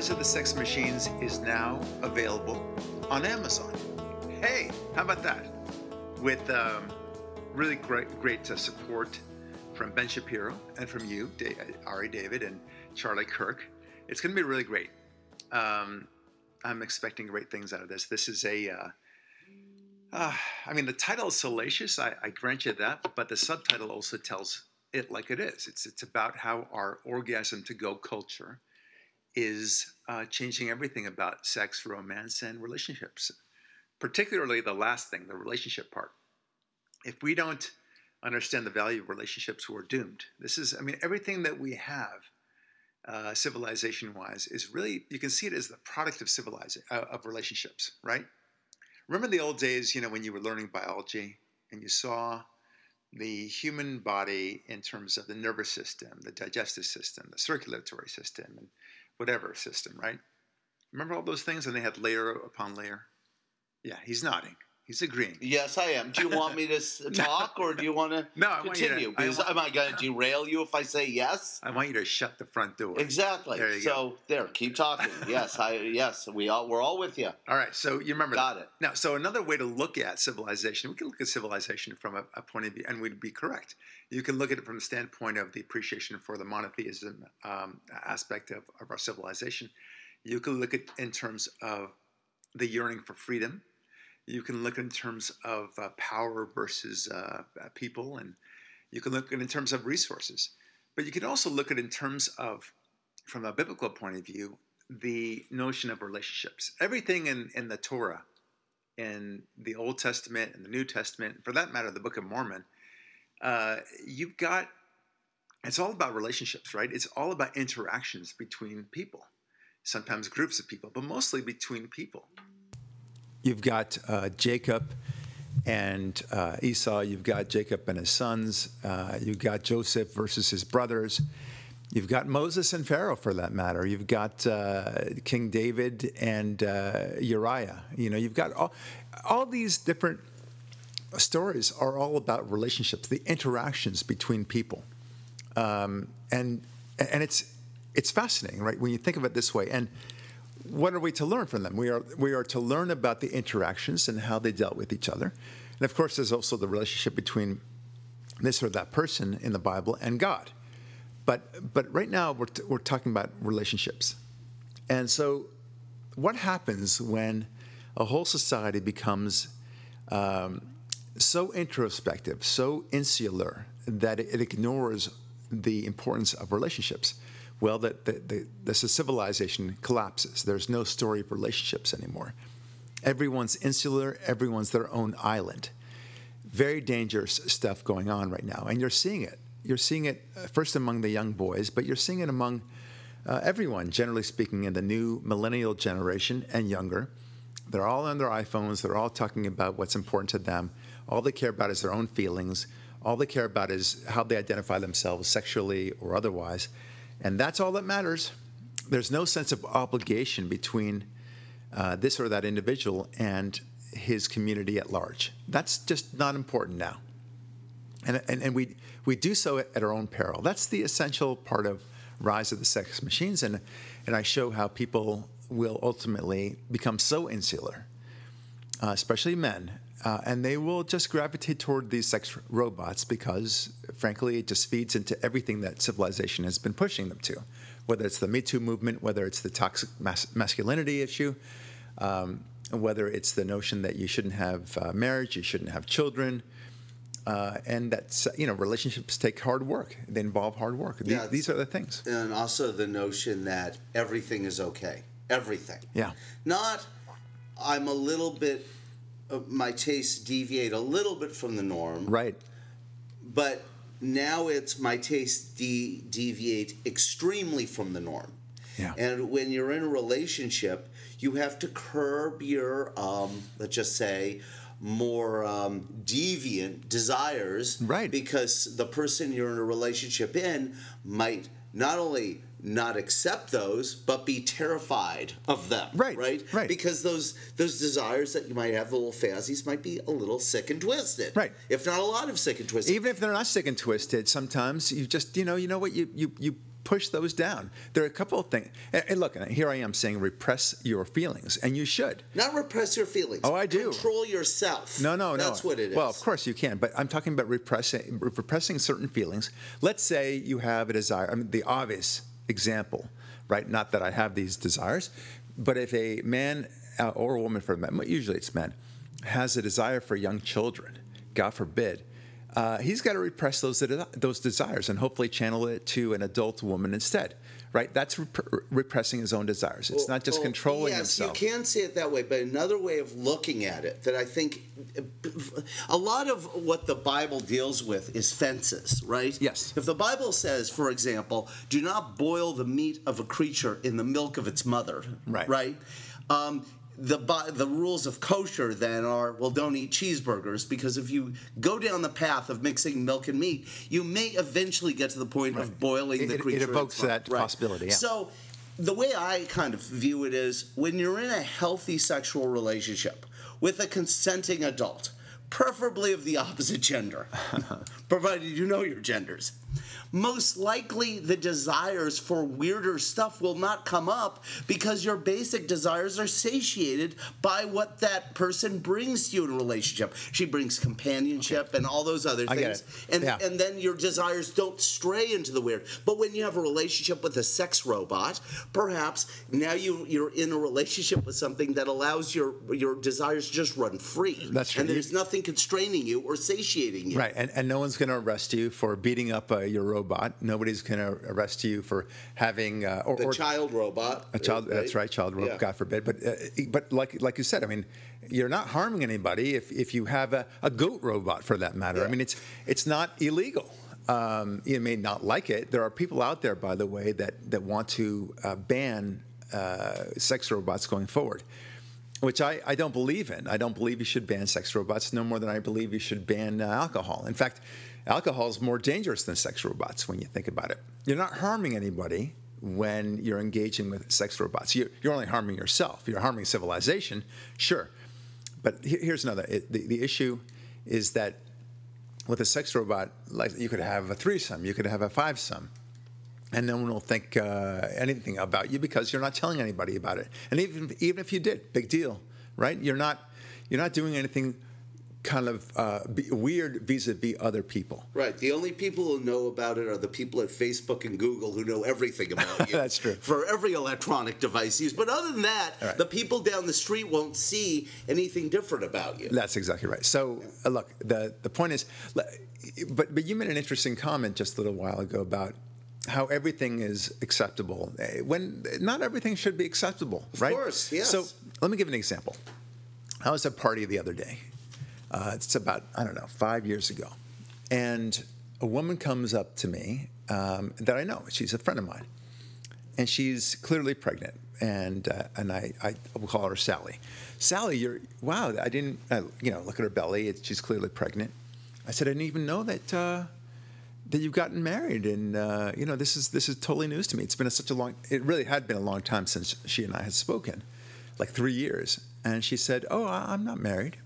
Rise of the Sex Machines is now available on Amazon. Hey, how about that? With um, really great, great uh, support from Ben Shapiro and from you, Ari David and Charlie Kirk. It's going to be really great. Um, I'm expecting great things out of this. This is a, uh, uh, I mean, the title is salacious. I, I grant you that, but the subtitle also tells it like it is. It's it's about how our orgasm to go culture is uh, changing everything about sex, romance, and relationships. Particularly the last thing, the relationship part. If we don't understand the value of relationships, we're doomed. This is, I mean, everything that we have, uh, civilization-wise, is really you can see it as the product of civilization uh, of relationships, right? Remember the old days, you know, when you were learning biology and you saw the human body in terms of the nervous system, the digestive system, the circulatory system, and whatever system, right? Remember all those things? And they had layer upon layer. Yeah, he's nodding. He's agreeing. Yes, I am. Do you want me to talk, or do you want to No, I want you to- continue? I Because want- am I going to derail you if I say yes? I want you to shut the front door. Exactly. There you so go. there, keep talking. Yes, I yes, we all we're all with you. All right, so you remember Got that. it. Now, so another way to look at civilization, we can look at civilization from a, a point of view, and we'd be correct. You can look at it from the standpoint of the appreciation for the monotheism um, aspect of, of our civilization. You can look at in terms of the yearning for freedom. You can look in terms of uh, power versus uh, uh, people, and you can look in terms of resources. But you can also look at in terms of, from a biblical point of view, the notion of relationships. Everything in, in the Torah, in the Old Testament and the New Testament, for that matter, the Book of Mormon, uh, you've got, it's all about relationships, right? It's all about interactions between people, sometimes groups of people, but mostly between people. You've got uh, Jacob and uh, Esau, you've got Jacob and his sons, uh, you've got Joseph versus his brothers. You've got Moses and Pharaoh, for that matter. You've got uh, King David and uh, Uriah. You know, you've got all, all these different stories are all about relationships, the interactions between people, um, and and it's it's fascinating, right? When you think of it this way, and what are we to learn from them? We are we are to learn about the interactions and how they dealt with each other, and of course, there's also the relationship between this or that person in the Bible and God. But but right now we're t- we're talking about relationships, and so what happens when a whole society becomes um, so introspective, so insular that it, it ignores the importance of relationships? Well, that the, the, civilization collapses. There's no story of relationships anymore. Everyone's insular. Everyone's their own island. Very dangerous stuff going on right now, and you're seeing it. You're seeing it uh, first among the young boys, but you're seeing it among uh, everyone, generally speaking, in the new millennial generation and younger. They're all on their iPhones. They're all talking about what's important to them. All they care about is their own feelings. All they care about is how they identify themselves sexually or otherwise. And that's all that matters. There's no sense of obligation between uh, this or that individual and his community at large. That's just not important now. And, and, and we, we do so at our own peril. That's the essential part of Rise of the Sex Machines. And, and I show how people will ultimately become so insular, uh, especially men, uh, and they will just gravitate toward these sex robots because, frankly, it just feeds into everything that civilization has been pushing them to, whether it's the Me Too movement, whether it's the toxic mas- masculinity issue, um, whether it's the notion that you shouldn't have uh, marriage, you shouldn't have children. Uh, and that you know relationships take hard work. They involve hard work. These, Yeah, these are the things. And also the notion that everything is okay. Everything. Yeah. Not, I'm a little bit, my tastes deviate a little bit from the norm. Right. But now it's my tastes de- deviate extremely from the norm. Yeah. And when you're in a relationship, you have to curb your, um, let's just say, more um, deviant desires. Right. Because the person you're in a relationship in might not only not accept those, but be terrified of them. Right, Right. right. Because those those desires that you might have, the little fantasies, might be a little sick and twisted. Right. If not a lot of sick and twisted. Even if they're not sick and twisted, sometimes you just you know you know what you you you push those down. There are a couple of things. And, and look, here I am saying repress your feelings, and you should. not repress your feelings. Oh, I do. Control yourself. No, no, no. That's what it is. Well, of course you can, but I'm talking about repressing repressing certain feelings. Let's say you have a desire. I mean, the obvious example, right? Not that I have these desires, but if a man uh, or a woman, for men, usually it's men, has a desire for young children, God forbid. Uh, he's got to repress those those desires and hopefully channel it to an adult woman instead, right? That's rep- repressing his own desires. It's Well- not just well, controlling yes, himself. you can say it that way, but another way of looking at it that I think a lot of what the Bible deals with is fences, right? Yes. If the Bible says, for example, do not boil the meat of a creature in the milk of its mother, Right. Right. Um, the, the rules of kosher then are well don't eat cheeseburgers because if you go down the path of mixing milk and meat you may eventually get to the point of boiling It- the it- it creature evokes that possibility, yeah. so the way I kind of view it is when you're in a healthy sexual relationship with a consenting adult, preferably of the opposite gender, provided you know your genders, most likely the desires for weirder stuff will not come up because your basic desires are satiated by what that person brings to you in a relationship. She brings companionship and all those other things. And Yeah. and then your desires don't stray into the weird. But when you have a relationship with a sex robot, perhaps now you you're in a relationship with something that allows your your desires to just run free. That's true. And there's nothing constraining you or satiating you. Right, and, and no one's going to arrest you for beating up uh, your robot. Nobody's going to arrest you for having uh, or, The or child robot. a child. That's right, child robot. Yeah. God forbid. But uh, but like like you said, I mean, you're not harming anybody if, if you have a, a goat robot for that matter. I mean, it's it's not illegal. Um, you may not like it. There are people out there, by the way, that that want to uh, ban uh, sex robots going forward. Which I, I don't believe in. I don't believe you should ban sex robots no more than I believe you should ban uh, alcohol. In fact, alcohol is more dangerous than sex robots when you think about it. You're not harming anybody when you're engaging with sex robots. You're, you're only harming yourself. You're harming civilization, sure. But here's another it, the, the issue is that with a sex robot, like you could have a threesome, you could have a fivesome, and no one will think uh, anything about you because you're not telling anybody about it. And even even if you did, big deal, right? You're not you're not doing anything kind of uh, weird vis-a-vis other people. Right. The only people who know about it are the people at Facebook and Google who know everything about you. That's true. For every electronic device used. But other than that, Right. the people down the street won't see anything different about you. That's exactly right. So uh, look, the the point is, but but you made an interesting comment just a little while ago about how everything is acceptable eh, when not everything should be acceptable, right? Of course, yes. So let me give an example. I was at a party the other day. Uh, it's about I don't know five years ago, and a woman comes up to me um, that I know. She's a friend of mine, and she's clearly pregnant. And uh, and I, I will call her Sally. Sally, you're wow. I didn't uh, you know look at her belly. She's clearly pregnant. I said I didn't even know that uh, that you've gotten married, and uh, you know this is this is totally news to me. It's been a, such a long. It really had been a long time since she and I had spoken, like three years. And she said, "Oh, I, I'm not married."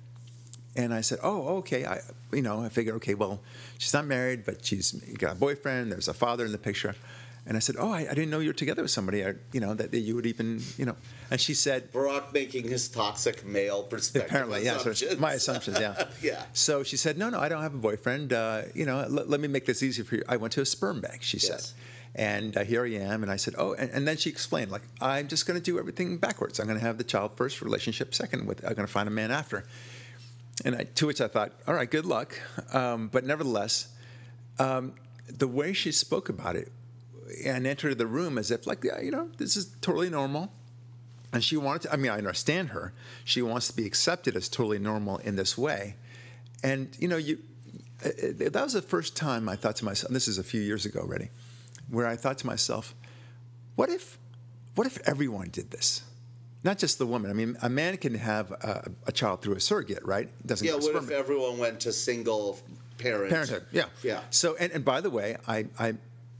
And I said, "Oh, okay." I, you know, I figured, okay, well, she's not married, but she's got a boyfriend. There's a father in the picture. And I said, "Oh, I, I didn't know you were together with somebody. I, you know, that, that you would even, you know." And she said, Barak making his toxic male perspective. Apparently, yeah. So assumptions. my assumptions, yeah. Yeah. So she said, "No, no, I don't have a boyfriend. Uh, you know, let, let me make this easy for you. I went to a sperm bank." She said, and uh, here I am. And I said, "Oh," and, and then she explained, like, "I'm just going to do everything backwards. I'm going to have the child first, relationship second. With I'm going to find a man after." And I, to which I thought, "All right, good luck." Um, but nevertheless, um, the way she spoke about it and entered the room as if, like, yeah, you know, this is totally normal. And she wanted to i mean i understand her. She wants to be accepted as totally normal in this way. And you know you uh, uh, that was the first time i thought to myself this is a few years ago already where i thought to myself what if what if everyone did this not just the woman i mean a man can have a, a child through a surrogate right doesn't Yeah, what if everyone went to single parent? Parenthood, yeah. Yeah. So, and, and by the way, I, I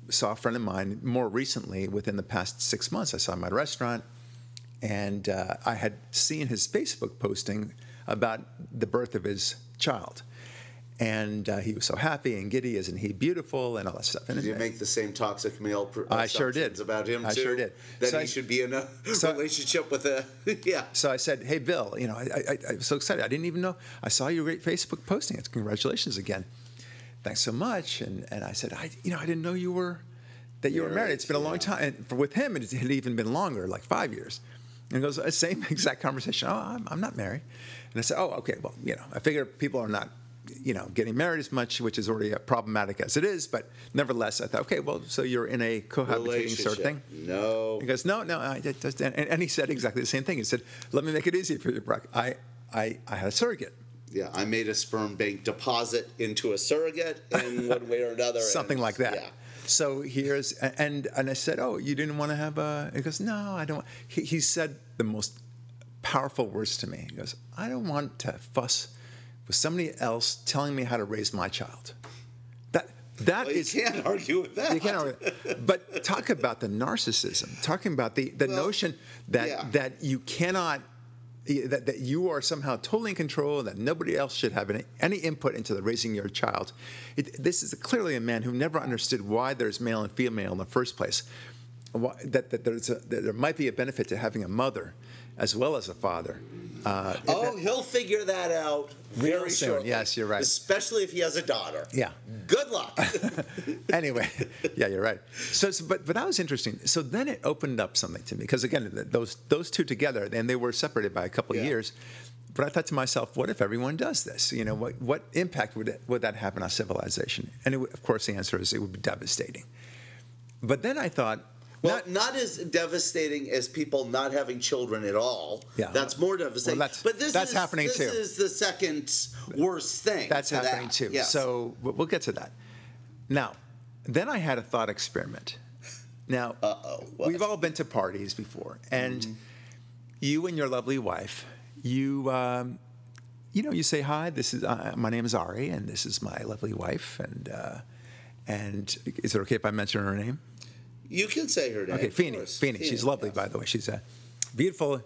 saw a friend of mine more recently, within the past six months. I saw him at a restaurant, and uh, I had seen his Facebook posting about the birth of his child. And uh, he was so happy and giddy, isn't he beautiful, and all that stuff. And Did you make the same toxic male pr- I sure did. about him I too? sure did. That So he I- should be in a so- relationship with a yeah. So I said, "Hey, Bill, you know, I, I, I was so excited. I didn't even know. I saw your great Facebook posting. It's congratulations again. Thanks so much." And and I said, "I, you know, I didn't know you were that you were married. It's been a long time. And for, with him, it had even been longer, like five years." And he goes, "Uh, "Same exact conversation. Oh, I'm, I'm not married." And I said, "Oh, okay. Well, you know, I figure people are not." You know, getting married as much, which is already problematic as it is, but nevertheless, I thought, okay, well, so you're in a cohabitating sort of thing. No. He goes, no, no. I just, and, and he said exactly the same thing. He said, let me make it easy for you, Brock. I, I, I had a surrogate, Yeah, I made a sperm bank deposit into a surrogate in one way or another. something and- like that. Yeah. So here's, and and I said, oh, you didn't want to have a. He goes, no, I don't. He, he said the most powerful words to me. He goes, I don't want to fuss with somebody else telling me how to raise my child. That that Well, you is- can't argue with that. You can't argue. But talk about the narcissism. Talking about the, the Well, notion that yeah. that you cannot that, that you are somehow totally in control and that nobody else should have any, any input into the raising your child. It, this is clearly a man who never understood why there's male and female in the first place. Why, that, that, there's a, that there might be a benefit to having a mother as well as a father. Uh, Oh, he'll figure that out very soon. shortly. Yes, you're right. Especially if he has a daughter. Yeah. Good luck. anyway, yeah, you're right. So, so- but but that was interesting. So then it opened up something to me because again, those those two together, and they were separated by a couple of years. But I thought to myself, what if everyone does this? You know, what what impact would it, would that have on our civilization? And it, of course, the answer is it would be devastating. But then I thought, Well, not- not, as devastating as people not having children at all. Yeah. That's more devastating. Well, that's- but this that's is, happening this too. is the second worst thing. That's to happening that. too. Yes. So we'll get to that. Now, then I had a thought experiment. Now, we've all been to parties before, and Mm-hmm. you and your lovely wife, you, um, you know, you say hi. This is uh, my name is Ari, and this is my lovely wife, and uh, and is it okay if I mention her name? You can say her name. Okay, Feeny. course. Feeny. She's lovely, yes. by the way. She's a beautiful,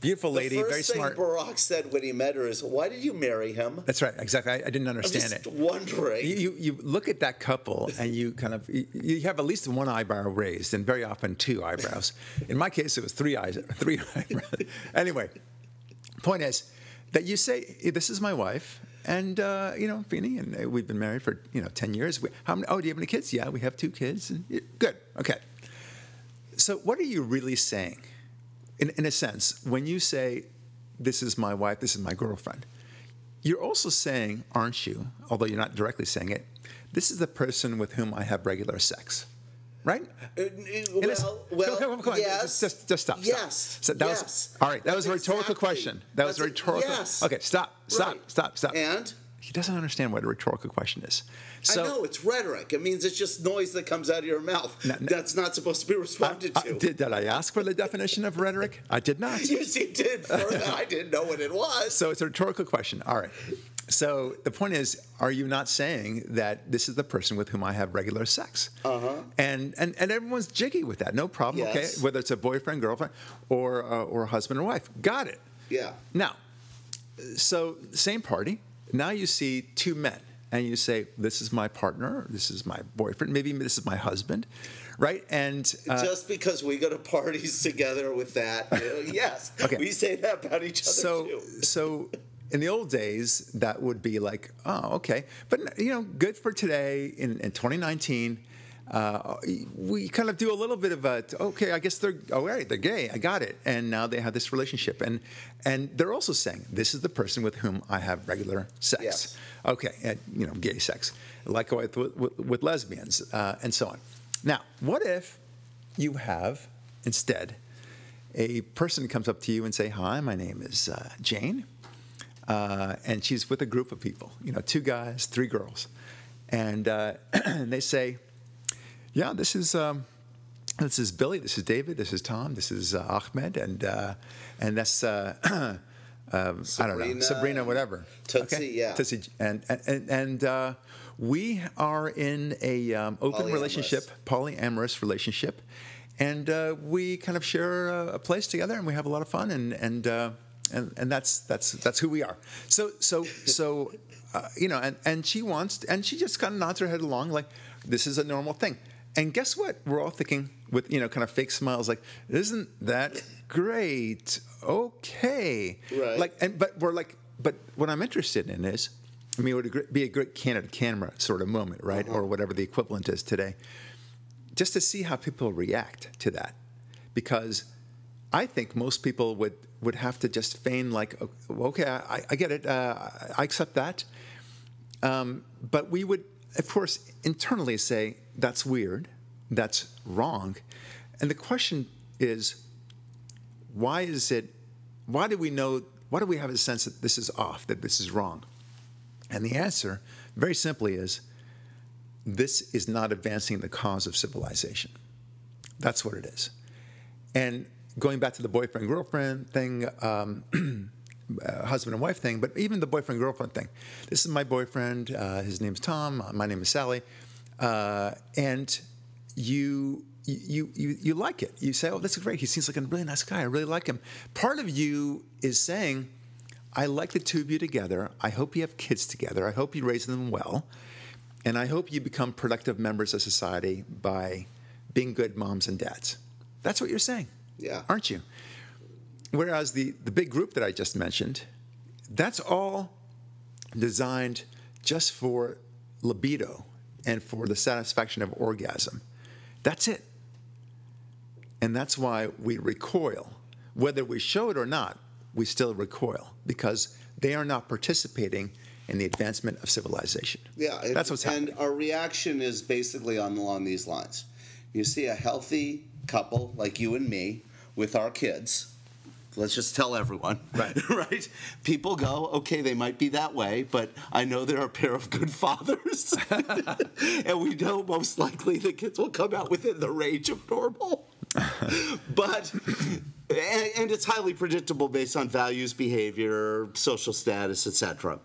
beautiful The lady, first very thing smart. Barak said when he met her is, "Why did you marry him?" That's right. Exactly. I, I didn't understand just it. wondering. You, you, you look at that couple and you kind of you, you have at least one eyebrow raised and very often two eyebrows. In my case, it was three eyes, three eyebrows. anyway, point is that you say this is my wife. And uh, you know, Feeny, and uh, we've been married for you know ten years. We, how many? Oh, do you have any kids? Yeah, we have two kids. And, yeah, good. Okay. So, what are you really saying, in, in a sense, when you say, "This is my wife. This is my girlfriend"? You're also saying, aren't you? Although you're not directly saying it, this is the person with whom I have regular sex, right? Uh, a s- well, well, come come on, yes. Just, just stop. stop. Yes. So that yes. was all right. That was a rhetorical question. That was a that's rhetorical. Yes. Okay, stop, stop, Right. stop, stop. And he doesn't understand what a rhetorical question is. So I know it's rhetoric. It means it's just noise that comes out of your mouth. No, no. That's not supposed to be responded I- to. did, did I ask for the definition of rhetoric? I did not. Yes, you did. I didn't know what it was. So it's a rhetorical question. All right. So the point is, are you not saying that this is the person with whom I have regular sex? Uh-huh. And and and everyone's jiggy with that. No problem. Yes. Okay. Whether it's a boyfriend, girlfriend, or uh, or a husband or wife. Got it. yeah. Now, so same party. Now you see two men, and you say, "This is my partner. This is my boyfriend. Maybe this is my husband." Right. And uh, Just because we go to parties together with that, you know, yes, Okay. we say that about each other so too. so in the old days that would be like oh okay. But you know good for today in, in 2019 uh, we kind of do a little bit of a okay i guess they're all right they're gay i got it. And now they have this relationship. And and they're also saying this is the person with whom i have regular sex. Yes. okay and, you know gay sex. Likewise with, with, with lesbians uh, and so on. Now what if you have instead a person comes up to you and say, "Hi, my name is uh, Jane," uh, and she's with a group of people, you know, two guys, three girls, and, uh, and they say, "Yeah, this is." Um, this is Billy. This is David. This is Tom. This is uh, Ahmed, and uh, and that's uh, um, I don't know Sabrina whatever. Tootsie, yeah. Tootsie, and and and uh, we are in a um, open Polyamorous. relationship, polyamorous relationship, and uh, we kind of share a, a place together, and we have a lot of fun, and and uh, and, and that's that's that's who we are. So so so, uh, you know, and and she wants, and she just kind of nods her head along, like this is a normal thing. And guess what? We're all thinking with you know kind of fake smiles, like, isn't that great? Okay, Right. Like, and but we're like, but what I'm interested in is, I mean, it would be a great candid camera sort of moment, right, or whatever the equivalent is today, just to see how people react to that, because I think most people would would have to just feign like, okay, I, I get it, uh, I accept that, um, but we would, of course, internally say that's weird, that's wrong, and the question is, why is it? Why do we know? Why do we have a sense that this is off, that this is wrong? And the answer, very simply, is this is not advancing the cause of civilization. That's what it is. And going back to the boyfriend girlfriend thing, um, uh, husband and wife thing, but even the boyfriend girlfriend thing. This is my boyfriend. Uh, his name's Tom. uh, My name is Sally. Uh, and you. You, you you like it. You say, "Oh, this is great. He seems like a really nice guy. I really like him." Part of you is saying, "I like the two of you together. I hope you have kids together. I hope you raise them well, and I hope you become productive members of society by being good moms and dads." That's what you're saying Yeah. aren't you? Whereas the, the big group that I just mentioned, that's all designed just for libido and for the satisfaction of orgasm. That's it. And that's why we recoil. Whether we show it or not, we still recoil because they are not participating in the advancement of civilization. Yeah, and, that's what's happening. And our reaction is basically on along these lines. You see a healthy couple like you and me with our kids. Let's just tell everyone, Right. right? People go, okay, they might be that way, but I know they're a pair of good fathers, and we know most likely the kids will come out within the range of normal. but and, and it's highly predictable based on values, behavior, social status, etc.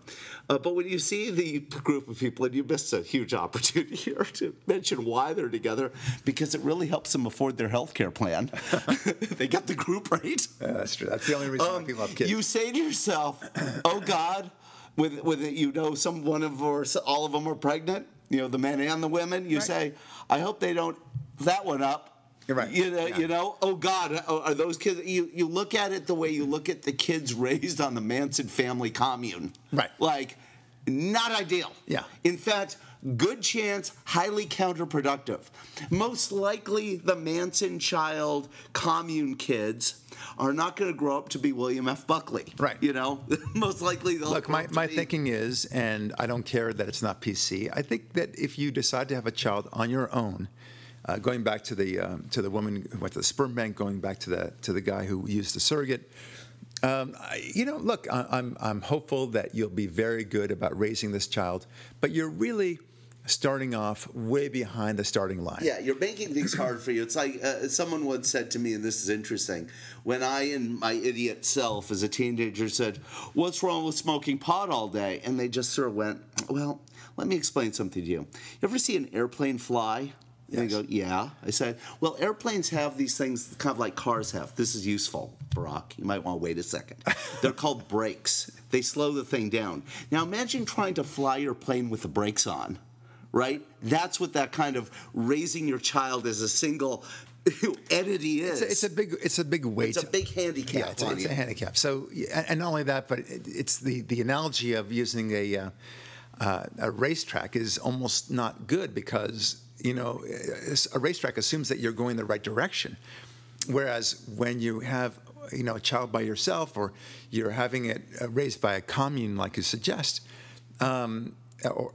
Uh, but when you see the group of people, and you missed a huge opportunity here to mention why they're together, because it really helps them afford their health care plan. they get the group rate. Yeah, that's true. That's the only reason why Um, people have kids. you say to yourself, "Oh God," with with it, you know, some one of or all of them are pregnant. You know, the men and the women. You Right. say, "I hope they don't that one up." You're right. You know, Yeah. you know. Oh God, are are those kids? You you look at it the way you look at the kids raised on the Manson family commune. Right. Like, not ideal. Yeah. In fact, good chance, highly counterproductive. Most likely, the Manson child commune kids are not going to grow up to be William F. Buckley. Right. You know, most likely they'll. Look, my, my be- thinking is, and I don't care that it's not PC. I think that if you decide to have a child on your own, uh, going back to the um, to the woman who went to the sperm bank, going back to the to the guy who used the surrogate, um, I, you know, look, I, I'm I'm hopeful that you'll be very good about raising this child, but you're really starting off way behind the starting line. Yeah, you're making things hard for you. It's like uh, someone once said to me, and this is interesting. When I, in my idiot self as a teenager, said, What's wrong with smoking pot all day? And they just sort of went, Well, let me explain something to you. You ever see an airplane fly? And they go, Yeah. I said, Well, airplanes have these things kind of like cars have. This is useful, Barak. You might want to wait a second. They're called brakes, they slow the thing down. Now imagine trying to fly your plane with the brakes on right? That's what that kind of raising your child as a single entity is. It's a, it's a big it's a big weight. It's a big handicap Yeah, it's, a, it's a handicap. So, and not only that, but it, it's the the analogy of using a uh, uh, a racetrack is almost not good because you know a racetrack assumes that you're going the right direction, whereas when you have you know a child by yourself or you're having it raised by a commune like you suggest. Um, or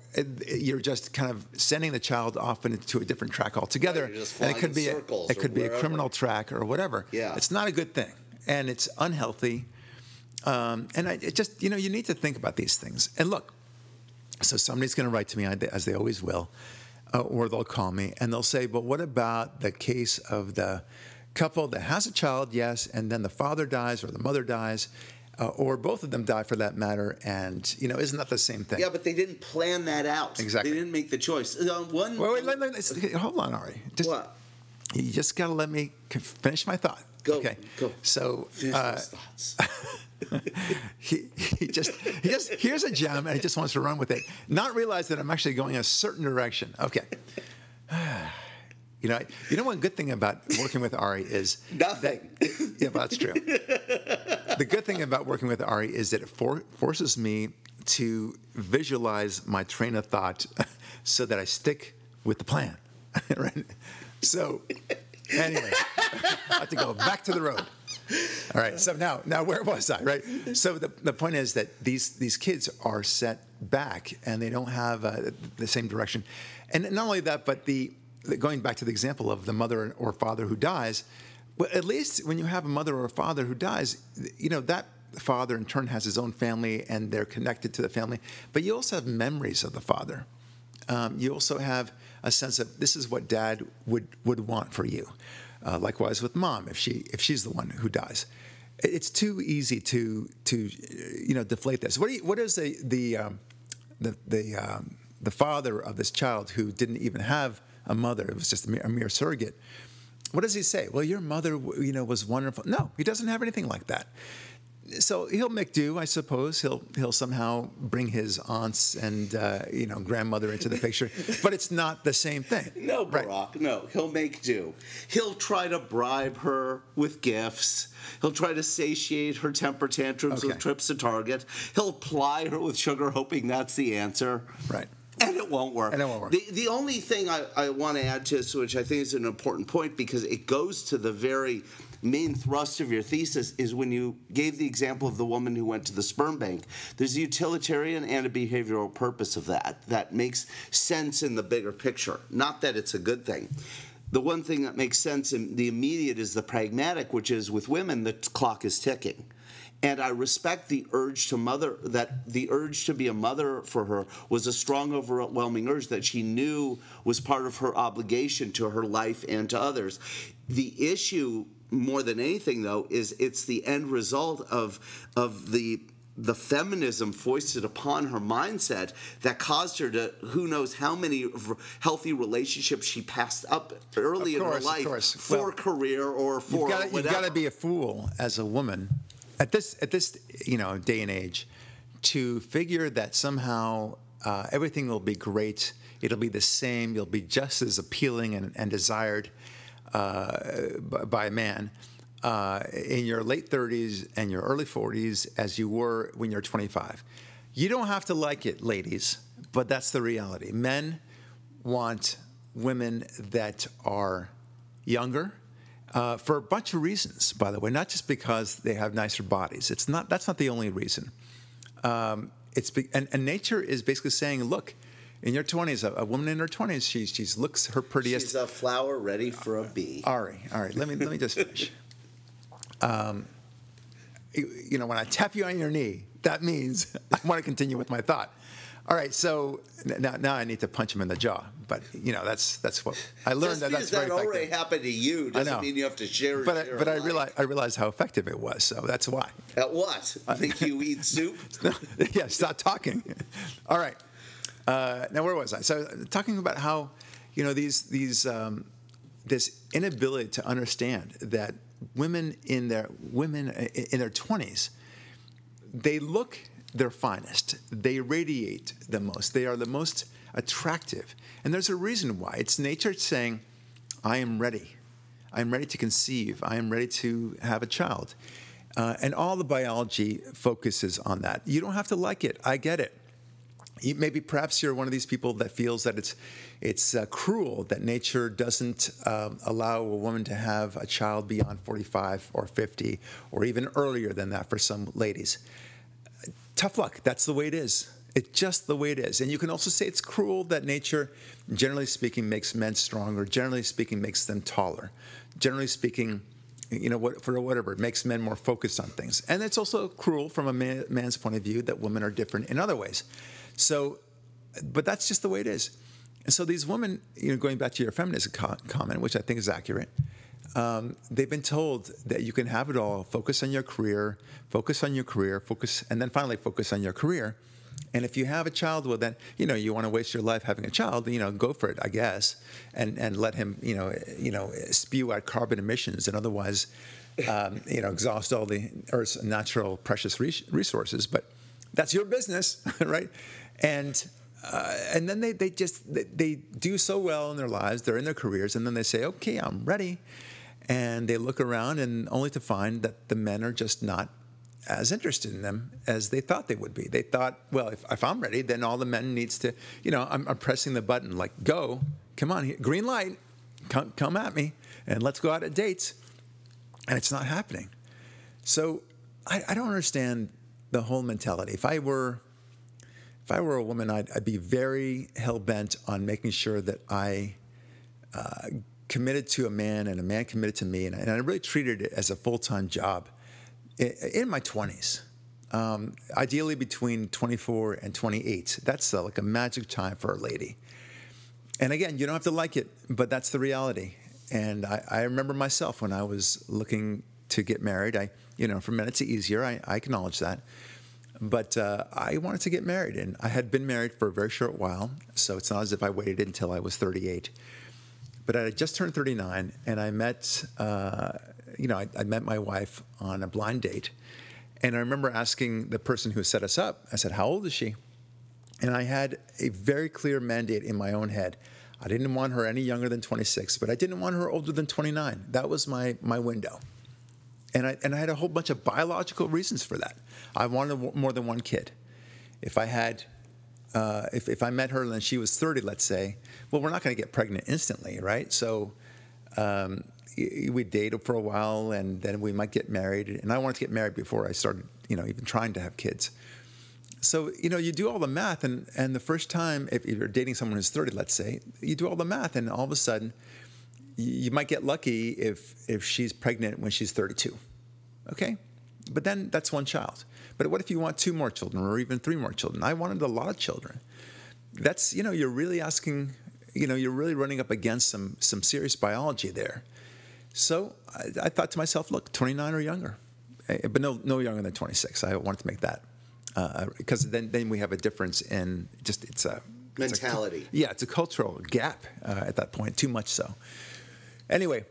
you're just kind of sending the child off into a different track altogether, Right, and it could be a, it could be a criminal track or whatever. Yeah. It's not a good thing, and it's unhealthy. Um, and I, it just, you know, you need to think about these things. And look, so somebody's going to write to me, as they always will, uh, or they'll call me, and they'll say, "But what about the case of the couple that has a child, yes, and then the father dies or the mother dies, uh, or both of them die for that matter, and you know, isn't that the same thing? Yeah, but they didn't plan that out. Exactly. They didn't make the choice. Uh, one. Wait, wait, let, let- hold on, Ari. Just, What? You just got to let me finish my thought. Go, Okay. go. So uh, thoughts. he, he just he just here's a gem and he just wants to run with it, not realize that I'm actually going a certain direction. Okay. You know, you know one good thing about working with Ari is Nothing. That, yeah, that's true. the good thing about working with Ari is that it for, forces me to visualize my train of thought so that I stick with the plan. right? So, anyway, I have to go back to the road. All right. So now, now where was I? Right. So the, the point is that these these kids are set back and they don't have uh, the same direction, and not only that, but the, the going back to the example of the mother or father who dies. Well, at least when you have a mother or a father who dies, you know that father in turn has his own family and they're connected to the family. But you also have memories of the father. Um, you also have a sense of this is what dad would would want for you. Uh, likewise with mom, if she if she's the one who dies, it's too easy to to uh, you know deflate this. What do you, what is the the um, the the, um, the father of this child who didn't even have a mother? It was just a mere, a mere surrogate. What does he say? Well, your mother, you know, was wonderful. No, he doesn't have anything like that so he'll make do, I suppose. He'll he'll somehow bring his aunts and uh, you know grandmother into the picture, but it's not the same thing. No, Right. Barak, no. He'll make do. He'll try to bribe her with gifts. He'll try to satiate her temper tantrums with trips to Target. He'll ply her with sugar, hoping that's the answer. Right. And it won't work. And it won't work. The, the only thing I, I want to add to this, which I think is an important point because it goes to the very main thrust of your thesis, is when you gave the example of the woman who went to the sperm bank. There's a utilitarian and a behavioral purpose of that that makes sense in the bigger picture. Not that it's a good thing. The one thing that makes sense in the immediate is the pragmatic, which is with women, the clock is ticking and I respect the urge to mother that the urge to be a mother for her was a strong overwhelming urge that she knew was part of her obligation to her life and to others. The issue more than anything though is it's the end result of of the the feminism foisted upon her mindset that caused her to who knows how many healthy relationships she passed up early Of in course, her life course. for Well, career or for You've got to be a fool as a woman at this at this you know day and age to figure that somehow uh, everything will be great. It'll be the same. You'll be just as appealing and, and desired by, by a man uh, in your late 30s and your early 40s as you were when you're 25. You don't have to like it, ladies, but that's the reality. Men want women that are younger uh, for a bunch of reasons, by the way, not just because they have nicer bodies. It's not. That's not the only reason. Um, it's be, and, and nature is basically saying, look, in your 20s, a, a woman in her 20s, she she's looks her prettiest. She's a flower ready for a bee. Ari, all right, let me let me just finish. Um, you, know, when I tap you on your knee, that means I want to continue with my thought. All right, so now, now I need to punch him in the jaw, but you know that's that's what I learned Just that because that's very that already effective. happened to you doesn't know. mean you have to share. But I, but I realize I realized how effective it was, so that's why. At what? I think you eat soup? yeah, stop talking. All right. Uh, now where was I? So talking about how, you know, these these um, this inability to understand that women in their women in their twenties, they look their finest. They radiate the most. They are the most attractive, and there's a reason why. It's nature saying, "I am ready. I am ready to conceive. I am ready to have a child." Uh, and all the biology focuses on that. You don't have to like it. I get it. Maybe perhaps you're one of these people that feels that it's it's uh, cruel that nature doesn't um, allow a woman to have a child beyond 45 or 50 or even earlier than that for some ladies. Tough luck. That's the way it is. It's just the way it is. And you can also say it's cruel that nature, generally speaking, makes men stronger. Generally speaking, makes them taller. Generally speaking, you know, what, for whatever, it makes men more focused on things. And it's also cruel from a man, man's point of view that women are different in other ways. So, but that's just the way it is. And so these women, you know, going back to your feminism co- comment, which I think is accurate, um, they've been told that you can have it all. Focus on your career. Focus on your career. Focus, and then finally focus on your career. And if you have a child, well, then you know you want to waste your life having a child. You know, go for it, I guess, and and let him, you know, you know, spew out carbon emissions and otherwise, um, you know, exhaust all the Earth's natural precious resources. But that's your business, right? And uh, and then they, they just they, they, do so well in their lives they're in their careers and then they say okay i'm ready. And they look around and only to find that the men are just not as interested in them as they thought they would be. They thought well if, if i'm ready then all the men needs to you know i'm, I'm pressing the button like go come on here. green light come, come at me and let's go out at dates. And it's not happening. So I, I don't understand the whole mentality. If i were if I were a woman, I'd, I'd be very hell bent on making sure that I uh, committed to a man and a man committed to me, and, and I really treated it as a full time job in, in, my 20s. Um, ideally between 24 and 28. That's uh, like a magic time for a lady. And again, you don't have to like it, but that's the reality. And I, I remember myself when I was looking to get married. I, you know, for men it's easier. I, I acknowledge that. But uh, I wanted to get married, and I had been married for a very short while, so it's not as if I waited until I was 38. But I had just turned 39, and I met, uh, you know, I, I met my wife on a blind date, and I remember asking the person who set us up. I said, "How old is she?" And I had a very clear mandate in my own head. I didn't want her any younger than 26, but I didn't want her older than 29. That was my my window and I and I had a whole bunch of biological reasons for that. I wanted more than one kid. If I had, uh, if if I met her and she was 30, let's say, well, we're not going to get pregnant instantly, right? So. Um, we date for a while and then we might get married and i wanted to get married before i started you know even trying to have kids so you know you do all the math and and the first time if you're dating someone who's 30 let's say you do all the math and all of a sudden you might get lucky if if she's pregnant when she's 32 okay but then that's one child. But what if you want two more children or even three more children? I wanted a lot of children. That's you know you're really asking you know you're really running up against some some serious biology there. So i, I thought to myself look 29 or younger. Eh, but no no younger than 26 i wanted to make that because uh, then then we have a difference in just it's a mentality it's a, yeah it's a cultural gap uh, at that point too much so. Anyway,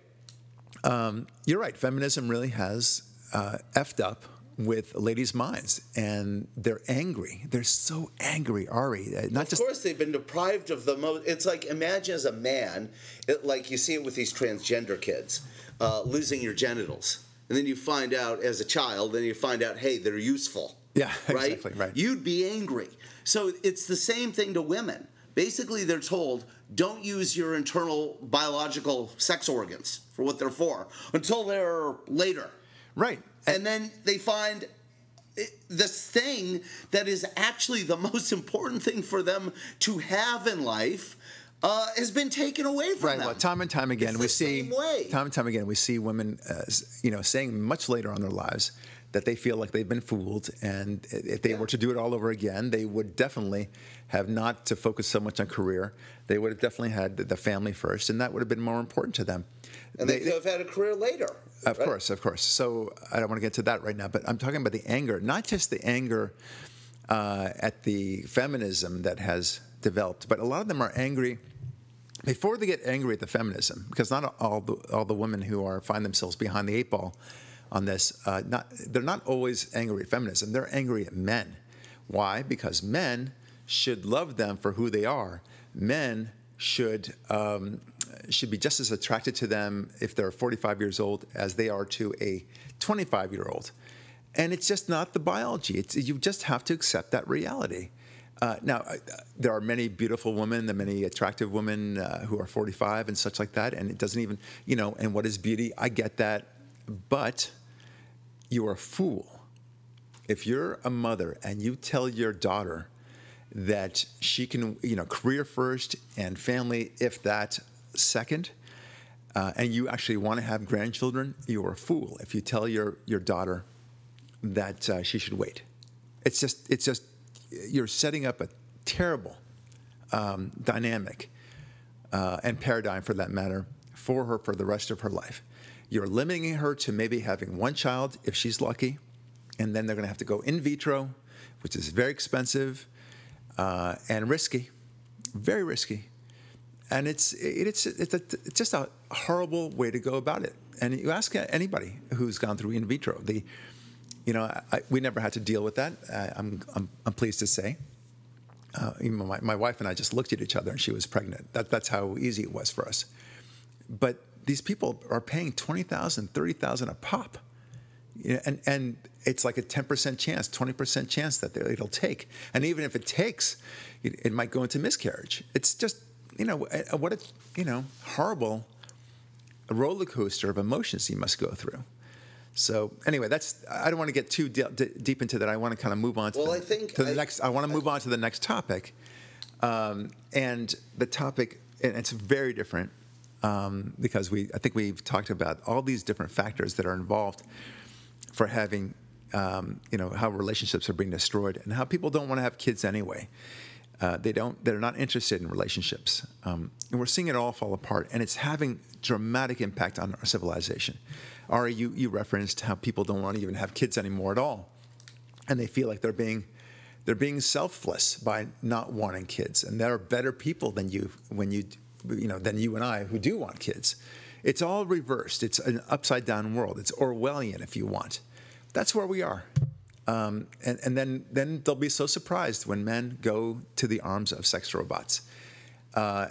um, you're right. Feminism really has uh, effed up with ladies' minds, and they're angry. They're so angry, Ari. Uh, not of just. Of course, they've been deprived of the most. It's like imagine as a man, it, like you see it with these transgender kids, uh, losing your genitals, and then you find out as a child, then you find out, hey, they're useful. Yeah, right. Exactly, right. You'd be angry. So it's the same thing to women. Basically, they're told don't use your internal biological sex organs for what they're for until they're later. Right. And then they find this thing that is actually the most important thing for them to have in life uh, has been taken away from them. right. them. Well, time and time again, it's we see time and time again we see women, uh, you know, saying much later on their lives that they feel like they've been fooled, and if they yeah. were to do it all over again, they would definitely have not to focus so much on career. They would have definitely had the family first, and that would have been more important to them. And they, they could have had a career later. Of right? course, of course. So I don't want to get to that right now, but I'm talking about the anger, not just the anger uh, at the feminism that has developed, but a lot of them are angry before they get angry at the feminism, because not all the, all the women who are find themselves behind the eight ball on this, uh, not, they're not always angry at feminism. They're angry at men. Why? Because men should love them for who they are. Men should um, should be just as attracted to them if they're 45 years old as they are to a 25 year old. And it's just not the biology. It's, you just have to accept that reality. Uh, now, uh, there are many beautiful women, the many attractive women uh, who are 45 and such like that, and it doesn't even, you know, and what is beauty? I get that, but you're a fool if you're a mother and you tell your daughter that she can, you know, career first and family, if that second, uh, and you actually want to have grandchildren, you're a fool if you tell your, your daughter that uh, she should wait. It's just, it's just, you're setting up a terrible um, dynamic uh, and paradigm for that matter for her for the rest of her life. You're limiting her to maybe having one child if she's lucky, and then they're going to have to go in vitro, which is very expensive uh, and risky, very risky. And it's it's it's, a, it's just a horrible way to go about it. And you ask anybody who's gone through in vitro, the you know, I, we never had to deal with that. I'm, I'm, I'm pleased to say. Uh, my, my wife and I just looked at each other and she was pregnant. That, that's how easy it was for us. But these people are paying 20000 30000 a pop. And, and it's like a 10% chance, 20% chance that it'll take. And even if it takes, it, it might go into miscarriage. It's just, you know, what a, you know, horrible roller coaster of emotions you must go through. So anyway, that's I don't want to get too deep into that. I want to kind of move on to, well, the, I think to the I, next. I want to move on to the next topic, um, and the topic and it's very different um, because we I think we've talked about all these different factors that are involved for having um, you know how relationships are being destroyed and how people don't want to have kids anyway. Uh, they don't. They're not interested in relationships, um, and we're seeing it all fall apart, and it's having dramatic impact on our civilization. Ari, you, you referenced how people don't want to even have kids anymore at all, and they feel like they're being they're being selfless by not wanting kids, and there are better people than you when you you know than you and I who do want kids. It's all reversed. It's an upside down world. It's Orwellian, if you want. That's where we are. Um, and, and then, then they'll be so surprised when men go to the arms of sex robots. Uh,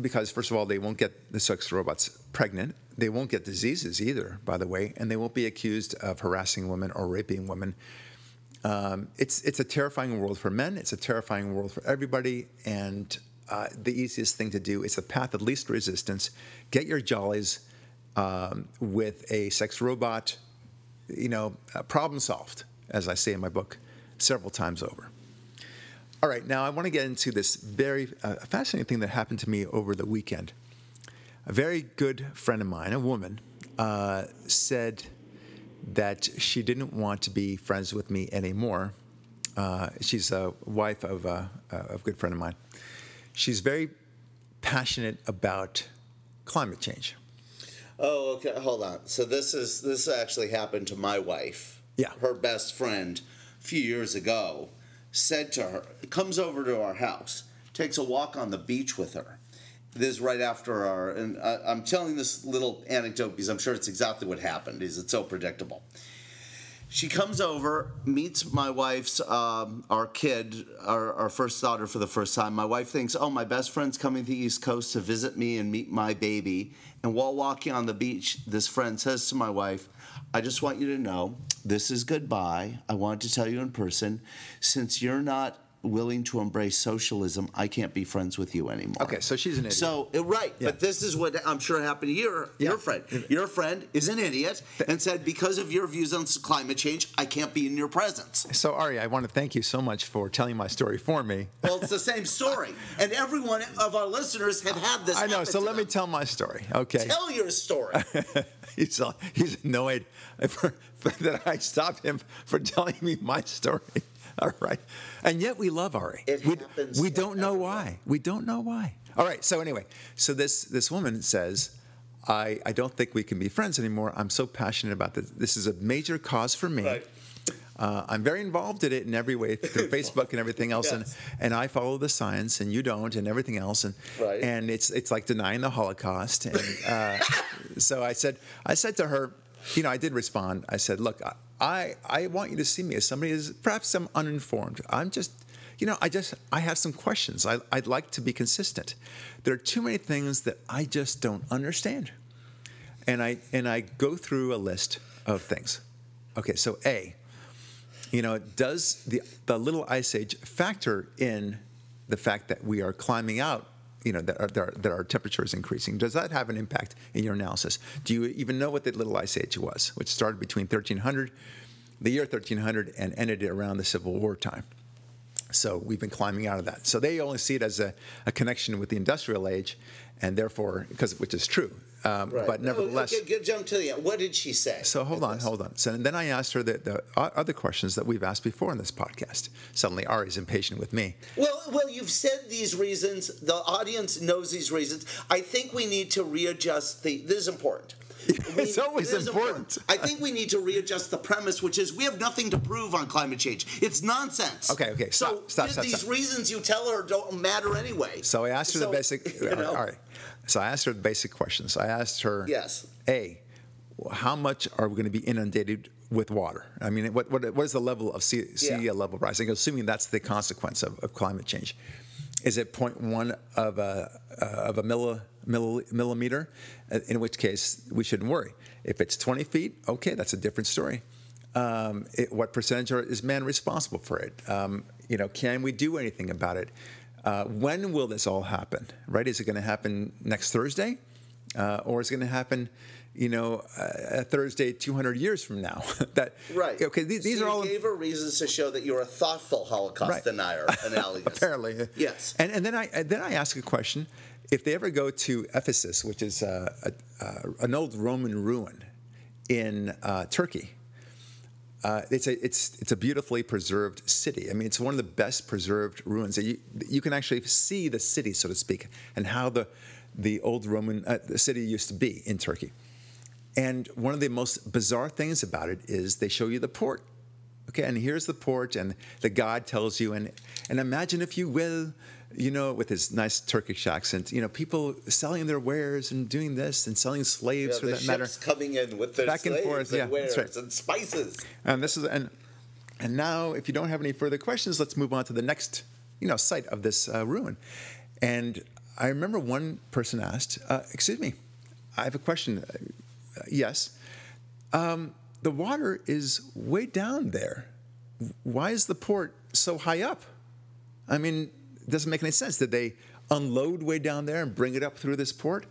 because, first of all, they won't get the sex robots pregnant. They won't get diseases either, by the way, and they won't be accused of harassing women or raping women. Um, it's it's a terrifying world for men. It's a terrifying world for everybody, and uh, the easiest thing to do is the path of least resistance. Get your jollies um, with a sex robot. You know, uh, problem solved, as I say in my book several times over. All right, now I want to get into this very uh, fascinating thing that happened to me over the weekend a very good friend of mine, a woman, uh, said that she didn't want to be friends with me anymore. Uh, she's a wife of a, a good friend of mine. She's very passionate about climate change. Oh, okay. Hold on. So this is this actually happened to my wife. Yeah. Her best friend, a few years ago, said to her, comes over to our house, takes a walk on the beach with her, this right after our, and I, I'm telling this little anecdote because I'm sure it's exactly what happened. Is it's so predictable. She comes over, meets my wife's, um, our kid, our, our first daughter for the first time. My wife thinks, oh, my best friend's coming to the East Coast to visit me and meet my baby. And while walking on the beach, this friend says to my wife, I just want you to know this is goodbye. I wanted to tell you in person. Since you're not willing to embrace socialism, I can't be friends with you anymore. Okay, so she's an idiot. So uh, right, yeah. but this is what I'm sure happened to your yeah. your friend. Your friend is an idiot and said because of your views on climate change, I can't be in your presence. So Ari, I want to thank you so much for telling my story for me. Well, it's the same story, and every one of our listeners have had this. I know. So let them. me tell my story. Okay. Tell your story. he's he's annoyed for, for, that I stopped him for telling me my story. All right. And yet we love Ari. It we, happens. We don't know why. We don't know why. All right. So anyway, so this this woman says, I, I don't think we can be friends anymore. I'm so passionate about this. This is a major cause for me. Right. Uh, I'm very involved in it in every way through Facebook and everything else, yes. and and I follow the science and you don't, and everything else, and right. and it's it's like denying the Holocaust. And uh, so I said I said to her, you know, I did respond. I said, look, I, I want you to see me as somebody who's perhaps I'm uninformed. I'm just, you know, I just, I have some questions. I, I'd like to be consistent. There are too many things that I just don't understand. And I, and I go through a list of things. Okay, so A, you know, does the, the little ice age factor in the fact that we are climbing out you know that, are, that our temperature is increasing. Does that have an impact in your analysis? Do you even know what the Little Ice Age was, which started between 1300, the year 1300, and ended around the Civil War time? So we've been climbing out of that. So they only see it as a, a connection with the industrial age, and therefore, because which is true, um, right. But nevertheless, okay, jump to the end. What did she say? So hold on, this? hold on. So then I asked her the, the, other questions that we've asked before in this podcast. Suddenly, Ari's impatient with me. Well, well, you've said these reasons. The audience knows these reasons. I think we need to readjust the. This is important. It's always is important. I think we need to readjust the premise, which is we have nothing to prove on climate change. It's nonsense. Okay, okay, So stop, stop, stop, these stop. reasons you tell her don't matter anyway. So I asked her So, the basic. you know, All right. So I asked her the basic questions. I asked her. Yes. A, how much are we going to be inundated with water? I mean, what what, what is the level of sea, sea Yeah. level rising? Assuming that's the consequence of, of climate change, is it 0.1 of a uh, of a milli, milli, millimeter? Uh, In which case we shouldn't worry. If it's 20 feet, okay, that's a different story. Um, it, what percentage are, is man responsible for it? Um, you know, can we do anything about it? Uh, when will this all happen? Right? Is it going to happen next Thursday, uh, or is it going to happen, you know, uh, a Thursday 200 years from now? that Right. Okay. These, these are you all gave her reasons to show that you're a thoughtful Holocaust Right. denier, analogous. apparently. Yes. And and then I and then I ask a question: If they ever go to Ephesus, which is uh, a, uh, an old Roman ruin in uh, Turkey, uh, it's a it's it's a beautifully preserved city. I mean, it's one of the best preserved ruins. You you can actually see the city, so to speak, and how the the old Roman uh, the city used to be in Turkey. And one of the most bizarre things about it is they show you the port. Okay, and here's the port, and the guide tells you, and and imagine if you will, you know, with his nice Turkish accent, you know, people selling their wares and doing this and selling slaves Yeah, for that matter. coming in with their Back and slaves forth, and yeah, wares right. and spices. And this is and and now, if you don't have any further questions, let's move on to the next, you know, site of this uh, ruin. And I remember one person asked, uh, "Excuse me, I have a question." Uh, yes, um, the water is way down there. Why is the port so high up? I mean, it doesn't make any sense. Did they unload way down there and bring it up through this port?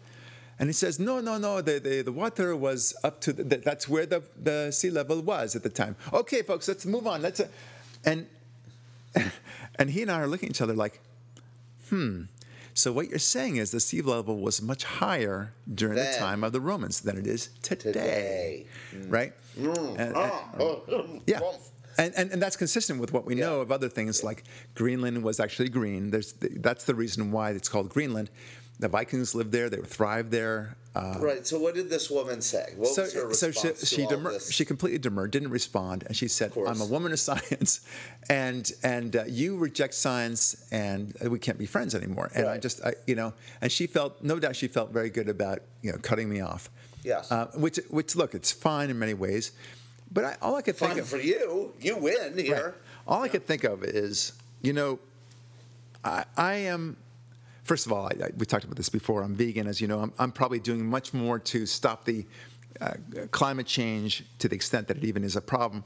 And he says, no, no, no, the, the, the water was up to, the, that's where the, the sea level was at the time. Okay, folks, let's move on. Let's, uh, and, and he and I are looking at each other like, hmm. So what you're saying is the sea level was much higher during the time of the Romans than it is today, Today. right? And- and- Ah, oh, yeah. And, and, and that's consistent with what we know of other things like Greenland was actually green. There's, that's the reason why it's called Greenland. The Vikings lived there, they thrived there. Uh, Right. So what did this woman say? What so was her so response she, to she, all demur- this? she completely demurred, didn't respond, and she said, "I'm a woman of science, and and uh, you reject science, and we can't be friends anymore." And I just, I, you know, and she felt, no doubt, she felt very good about you know cutting me off. Yes. Uh, which which look, it's fine in many ways, but I, all I could think Fine of for you. You win here. Right. All I could think of is, you know, I, I am. First of all, I, we talked about this before. I'm vegan, as you know. I'm, I'm probably doing much more to stop the uh, climate change to the extent that it even is a problem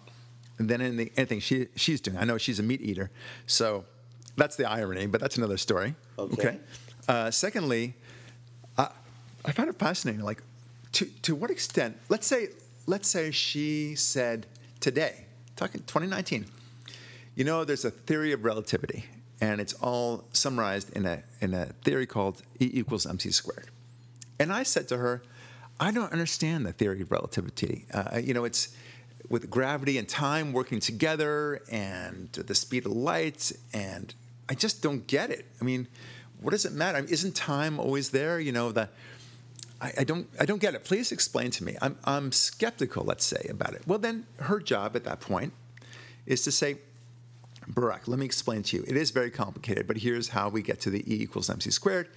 than anything, anything she, she's doing. I know she's a meat eater, so that's the irony. But that's another story. Okay. Uh, secondly, I, I find it fascinating. Like, to to what extent? Let's say let's say she said today, talking 2019. You know, there's a theory of relativity, and it's all summarized in a in a theory called E equals mc squared. And I said to her, I don't understand the theory of relativity. Uh, you know, it's with gravity and time working together, and the speed of light, and I just don't get it. I mean, what does it matter? I mean, isn't time always there? You know, the I, I don't I don't get it. Please explain to me. I'm I'm skeptical, let's say, about it. Well, then her job at that point is to say, Barak, let me explain to you. It is very complicated, but here's how we get to the E equals mc squared.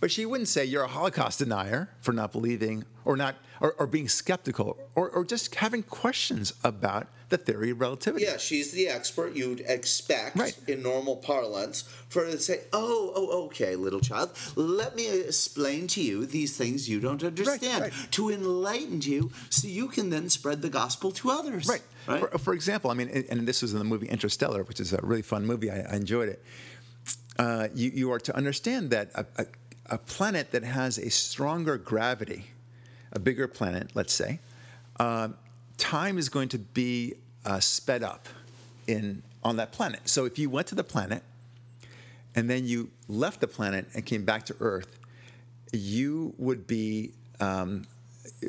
But she wouldn't say you're a Holocaust denier for not believing or not or, or being skeptical or, or just having questions about the theory of relativity. Yeah, she's the expert you'd expect Right. in normal parlance for her to say, "Oh, oh, okay, little child, let me explain to you these things you don't understand right. to enlighten you, so you can then spread the gospel to others." Right. Right. For, for example, I mean, and- this was in the movie Interstellar, which is a really fun movie. I, I enjoyed it. Uh, you, you are to understand that a, a, a planet that has a stronger gravity, a bigger planet, let's say, um, time is going to be uh, sped up in on that planet. So if you went to the planet and then you left the planet and came back to Earth, you would be um,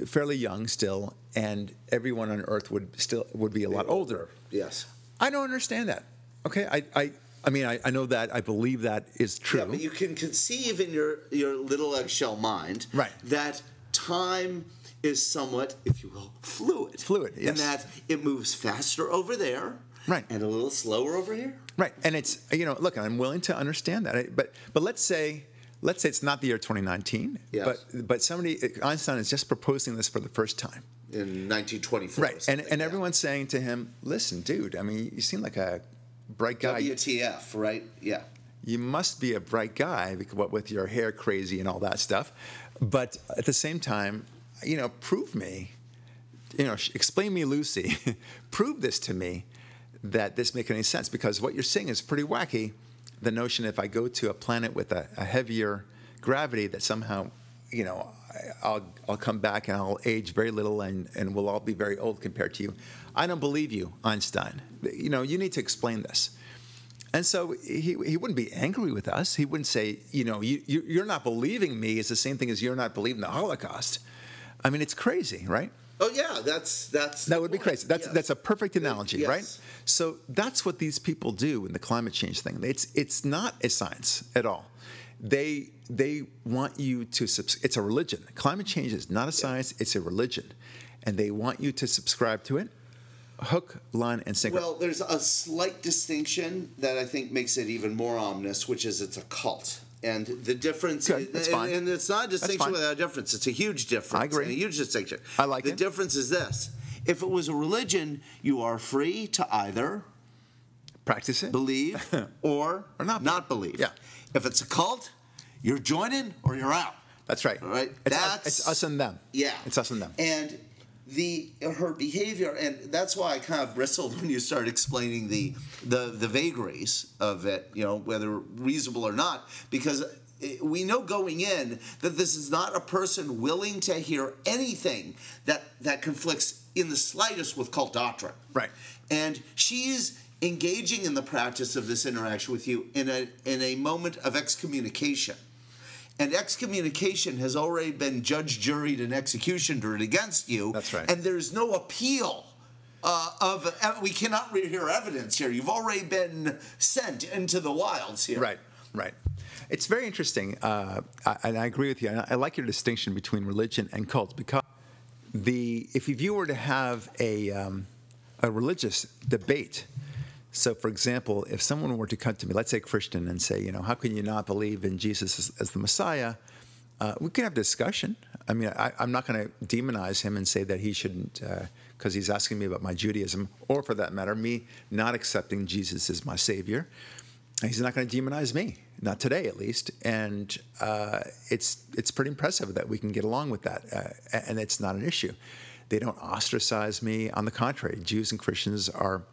fairly young still, and everyone on Earth would still would be a lot older. Yes. I don't understand that. Okay, I I, I mean I, I know that I believe that is true. Yeah, but you can conceive in your your little eggshell mind Right. that time is somewhat, if you will, fluid. Fluid, yes. In that it moves faster over there, Right. and a little slower over here. Right, and it's you know, look, I'm willing to understand that, but but let's say let's say it's not the year 2019, Yes. but but somebody Einstein is just proposing this for the first time, In 1924. right? And and yeah. everyone's saying to him, listen, dude, I mean, you seem like a bright guy. WTF, right? Yeah. you must be a bright guy because what with your hair crazy and all that stuff but at the same time you know prove me you know explain me lucy prove this to me that this makes any sense because what you're saying is pretty wacky the notion if i go to a planet with a, a heavier gravity that somehow you know I'll, I'll come back and I'll age very little and, and we'll all be very old compared to you. I don't believe you, Einstein. You know, you need to explain this. And so he, he wouldn't be angry with us. He wouldn't say, you know, you, you, you're not believing me is the same thing as you're not believing the Holocaust. I mean, it's crazy, right? Oh yeah, that's that's. That would be crazy. That's Yes. that's a perfect analogy, yes. right? So that's what these people do in the climate change thing. It's it's not a science at all. They they want you to subs- it's a religion. Climate change is not a science, it's a religion. And they want you to subscribe to it. Hook, line, and sinker. Well, there's a slight distinction that I think makes it even more ominous, which is it's a cult. And the difference, Good, that's and, fine. and it's not a distinction without a difference. It's a huge difference. I agree. A huge distinction. I like the it. difference is this: if it was a religion, you are free to either Practice it. believe or, Or not not believe. Yeah. If it's a cult, you're joining or you're out. That's right. All right. It's, That's us, it's us and them. Yeah. It's us and them. And the her behavior, and that's why I kind of bristled when you started explaining the the the vagaries of it. You know, whether reasonable or not, because we know going in that this is not a person willing to hear anything that that conflicts in the slightest with cult doctrine. Right. And she's engaging in the practice of this interaction with you in a in a moment of excommunication. And excommunication has already been judged, juried, and executioned against you. That's right. And there's no appeal uh, of. Uh, we cannot hear evidence here. You've already been sent into the wilds here. Right, right. It's very interesting, uh, I, and I agree with you. And I, I like your distinction between religion and cult because the if you were to have a um, a religious debate. So, for example, if someone were to come to me, let's say Christian, and say, you know, how can you not believe in Jesus as, as the Messiah? Uh, we can have a discussion. I mean, I, I'm not going to demonize him and say that he shouldn't, because he's asking me about my Judaism, or for that matter, me not accepting Jesus as my Savior. He's not going to demonize me, not today at least. And uh, it's it's pretty impressive that we can get along with that, uh, and it's not an issue. They don't ostracize me. On the contrary, Jews and Christians are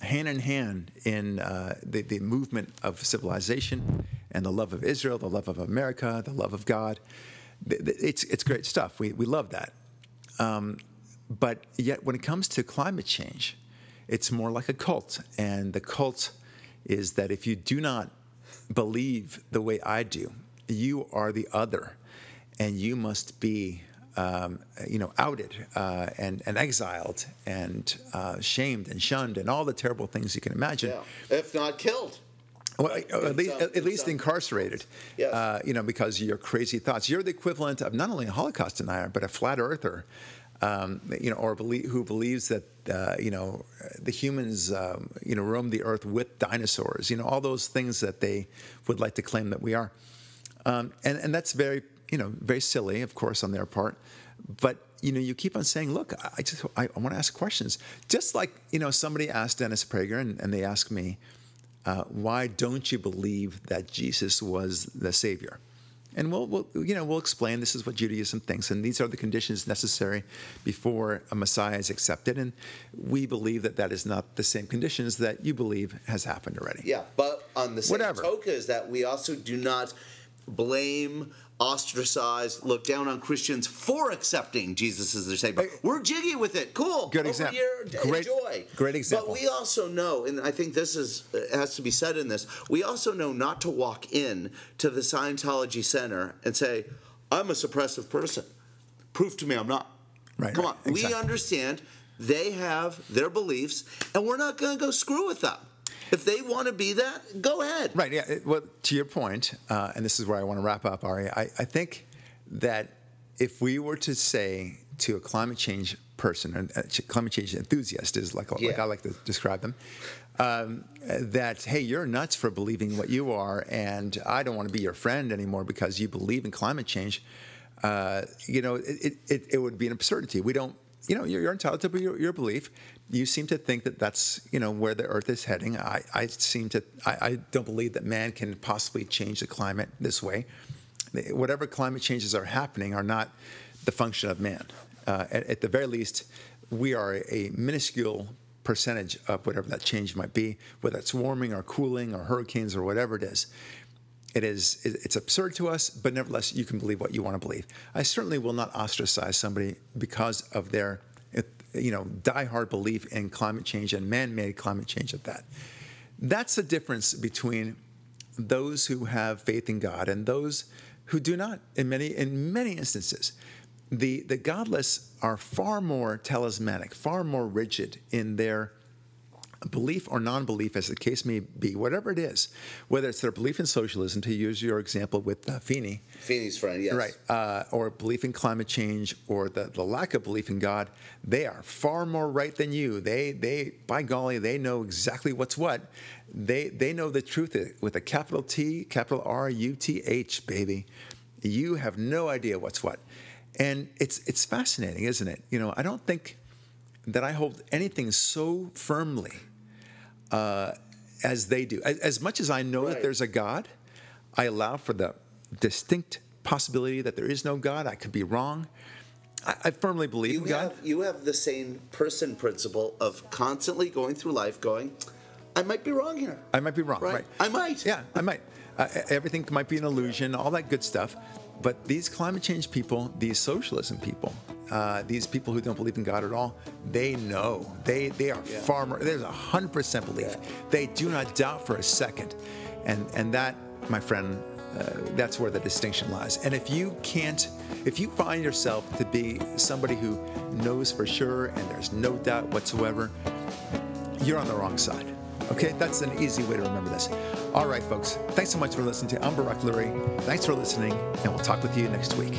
hand in hand in uh, the, the movement of civilization and the love of Israel, the love of America, the love of God. It's, it's great stuff. We, we love that. Um, but yet, when it comes to climate change, it's more like a cult. And the cult is that if you do not believe the way I do, you are the other, and you must be, um, you know, outed uh, and, and exiled and uh, shamed and shunned and all the terrible things you can imagine. Yeah. If not killed. Well, at In least, some- at in least some- incarcerated. Yes. Uh, you know, because of your crazy thoughts. You're the equivalent of not only a Holocaust denier, but a flat earther. Um, you know, or belie- who believes that uh, you know the humans um, you know roamed the earth with dinosaurs. You know, all those things that they would like to claim that we are, um, and and that's very you know very silly, of course, on their part. But you know, you keep on saying, "Look, I just I, I want to ask questions." Just like you know, somebody asked Dennis Prager, and, and they asked me, uh, "Why don't you believe that Jesus was the Savior?" And we'll, we'll, you know, we'll explain this is what Judaism thinks, and these are the conditions necessary before a Messiah is accepted. And we believe that that is not the same conditions that you believe has happened already. Yeah, but on the same Whatever. token is that we also do not blame, ostracize, look down on Christians for accepting Jesus as their savior. We're jiggy with it. Cool. Good Over example. Here, Great- enjoy. great example. But we also know, and I think this is uh, has to be said in this. We also know not to walk in to the Scientology Center and say, "I'm a suppressive person." Prove to me I'm not. Right, Come right, on. We understand they have their beliefs, and we're not going to go screw with them. If they want to be that, go ahead. Right. Yeah. Well, to your point, uh, and this is where I want to wrap up, Ari. I, I think that if we were to say to a climate change person, a climate change enthusiast is like, yeah. like I like to describe them, um, that hey, you're nuts for believing what you are, and I don't want to be your friend anymore because you believe in climate change. Uh, you know, it, it, it would be an absurdity. We don't you know, you're, you're entitled to your, your, belief. You seem to think that that's, you know, where the Earth is heading. I, I seem to, I, I don't believe that man can possibly change the climate this way. Whatever climate changes are happening are not the function of man. Uh, at, at, the very least, we are a, minuscule percentage of whatever that change might be, whether it's warming or cooling or hurricanes or whatever it is it is it's absurd to us but nevertheless you can believe what you want to believe i certainly will not ostracize somebody because of their you know diehard belief in climate change and man-made climate change at that. That's the difference between those who have faith in god and those who do not in many in many instances. The the godless are far more talismanic far more rigid in their belief or non-belief, as the case may be, whatever it is, whether it's their belief in socialism, to use your example with uh, Feeney, Feeney's friend, yes, right, uh, or belief in climate change, or the, the lack of belief in God, they are far more right than you. They, they, by golly, they know exactly what's what. They, they know the truth with a capital T, capital R, U T H, baby. You have no idea what's what, and it's it's fascinating, isn't it? You know, I don't think that I hold anything so firmly uh, as they do. As, as, much as I know right. that there's a God, I allow for the distinct possibility that there is no God. I could be wrong. I, I firmly believe you in God. Have, you have the same person principle of constantly going through life going, I might be wrong here. I might be wrong, right? right. I might. Yeah, I might. Uh, everything might be an illusion, all that good stuff. But these climate change people, these socialism people, uh, these people who don't believe in God at all, they know. They they are yeah. far more. There's a hundred percent belief. Yeah. They do not doubt for a second, and and that, my friend, uh, that's where the distinction lies. And if you can't, if you find yourself to be somebody who knows for sure and there's no doubt whatsoever, you're on the wrong side. Okay, that's an easy way to remember this. All right, folks, thanks so much for listening to I'm Barak Lurie. Thanks for listening, and we'll talk with you next week.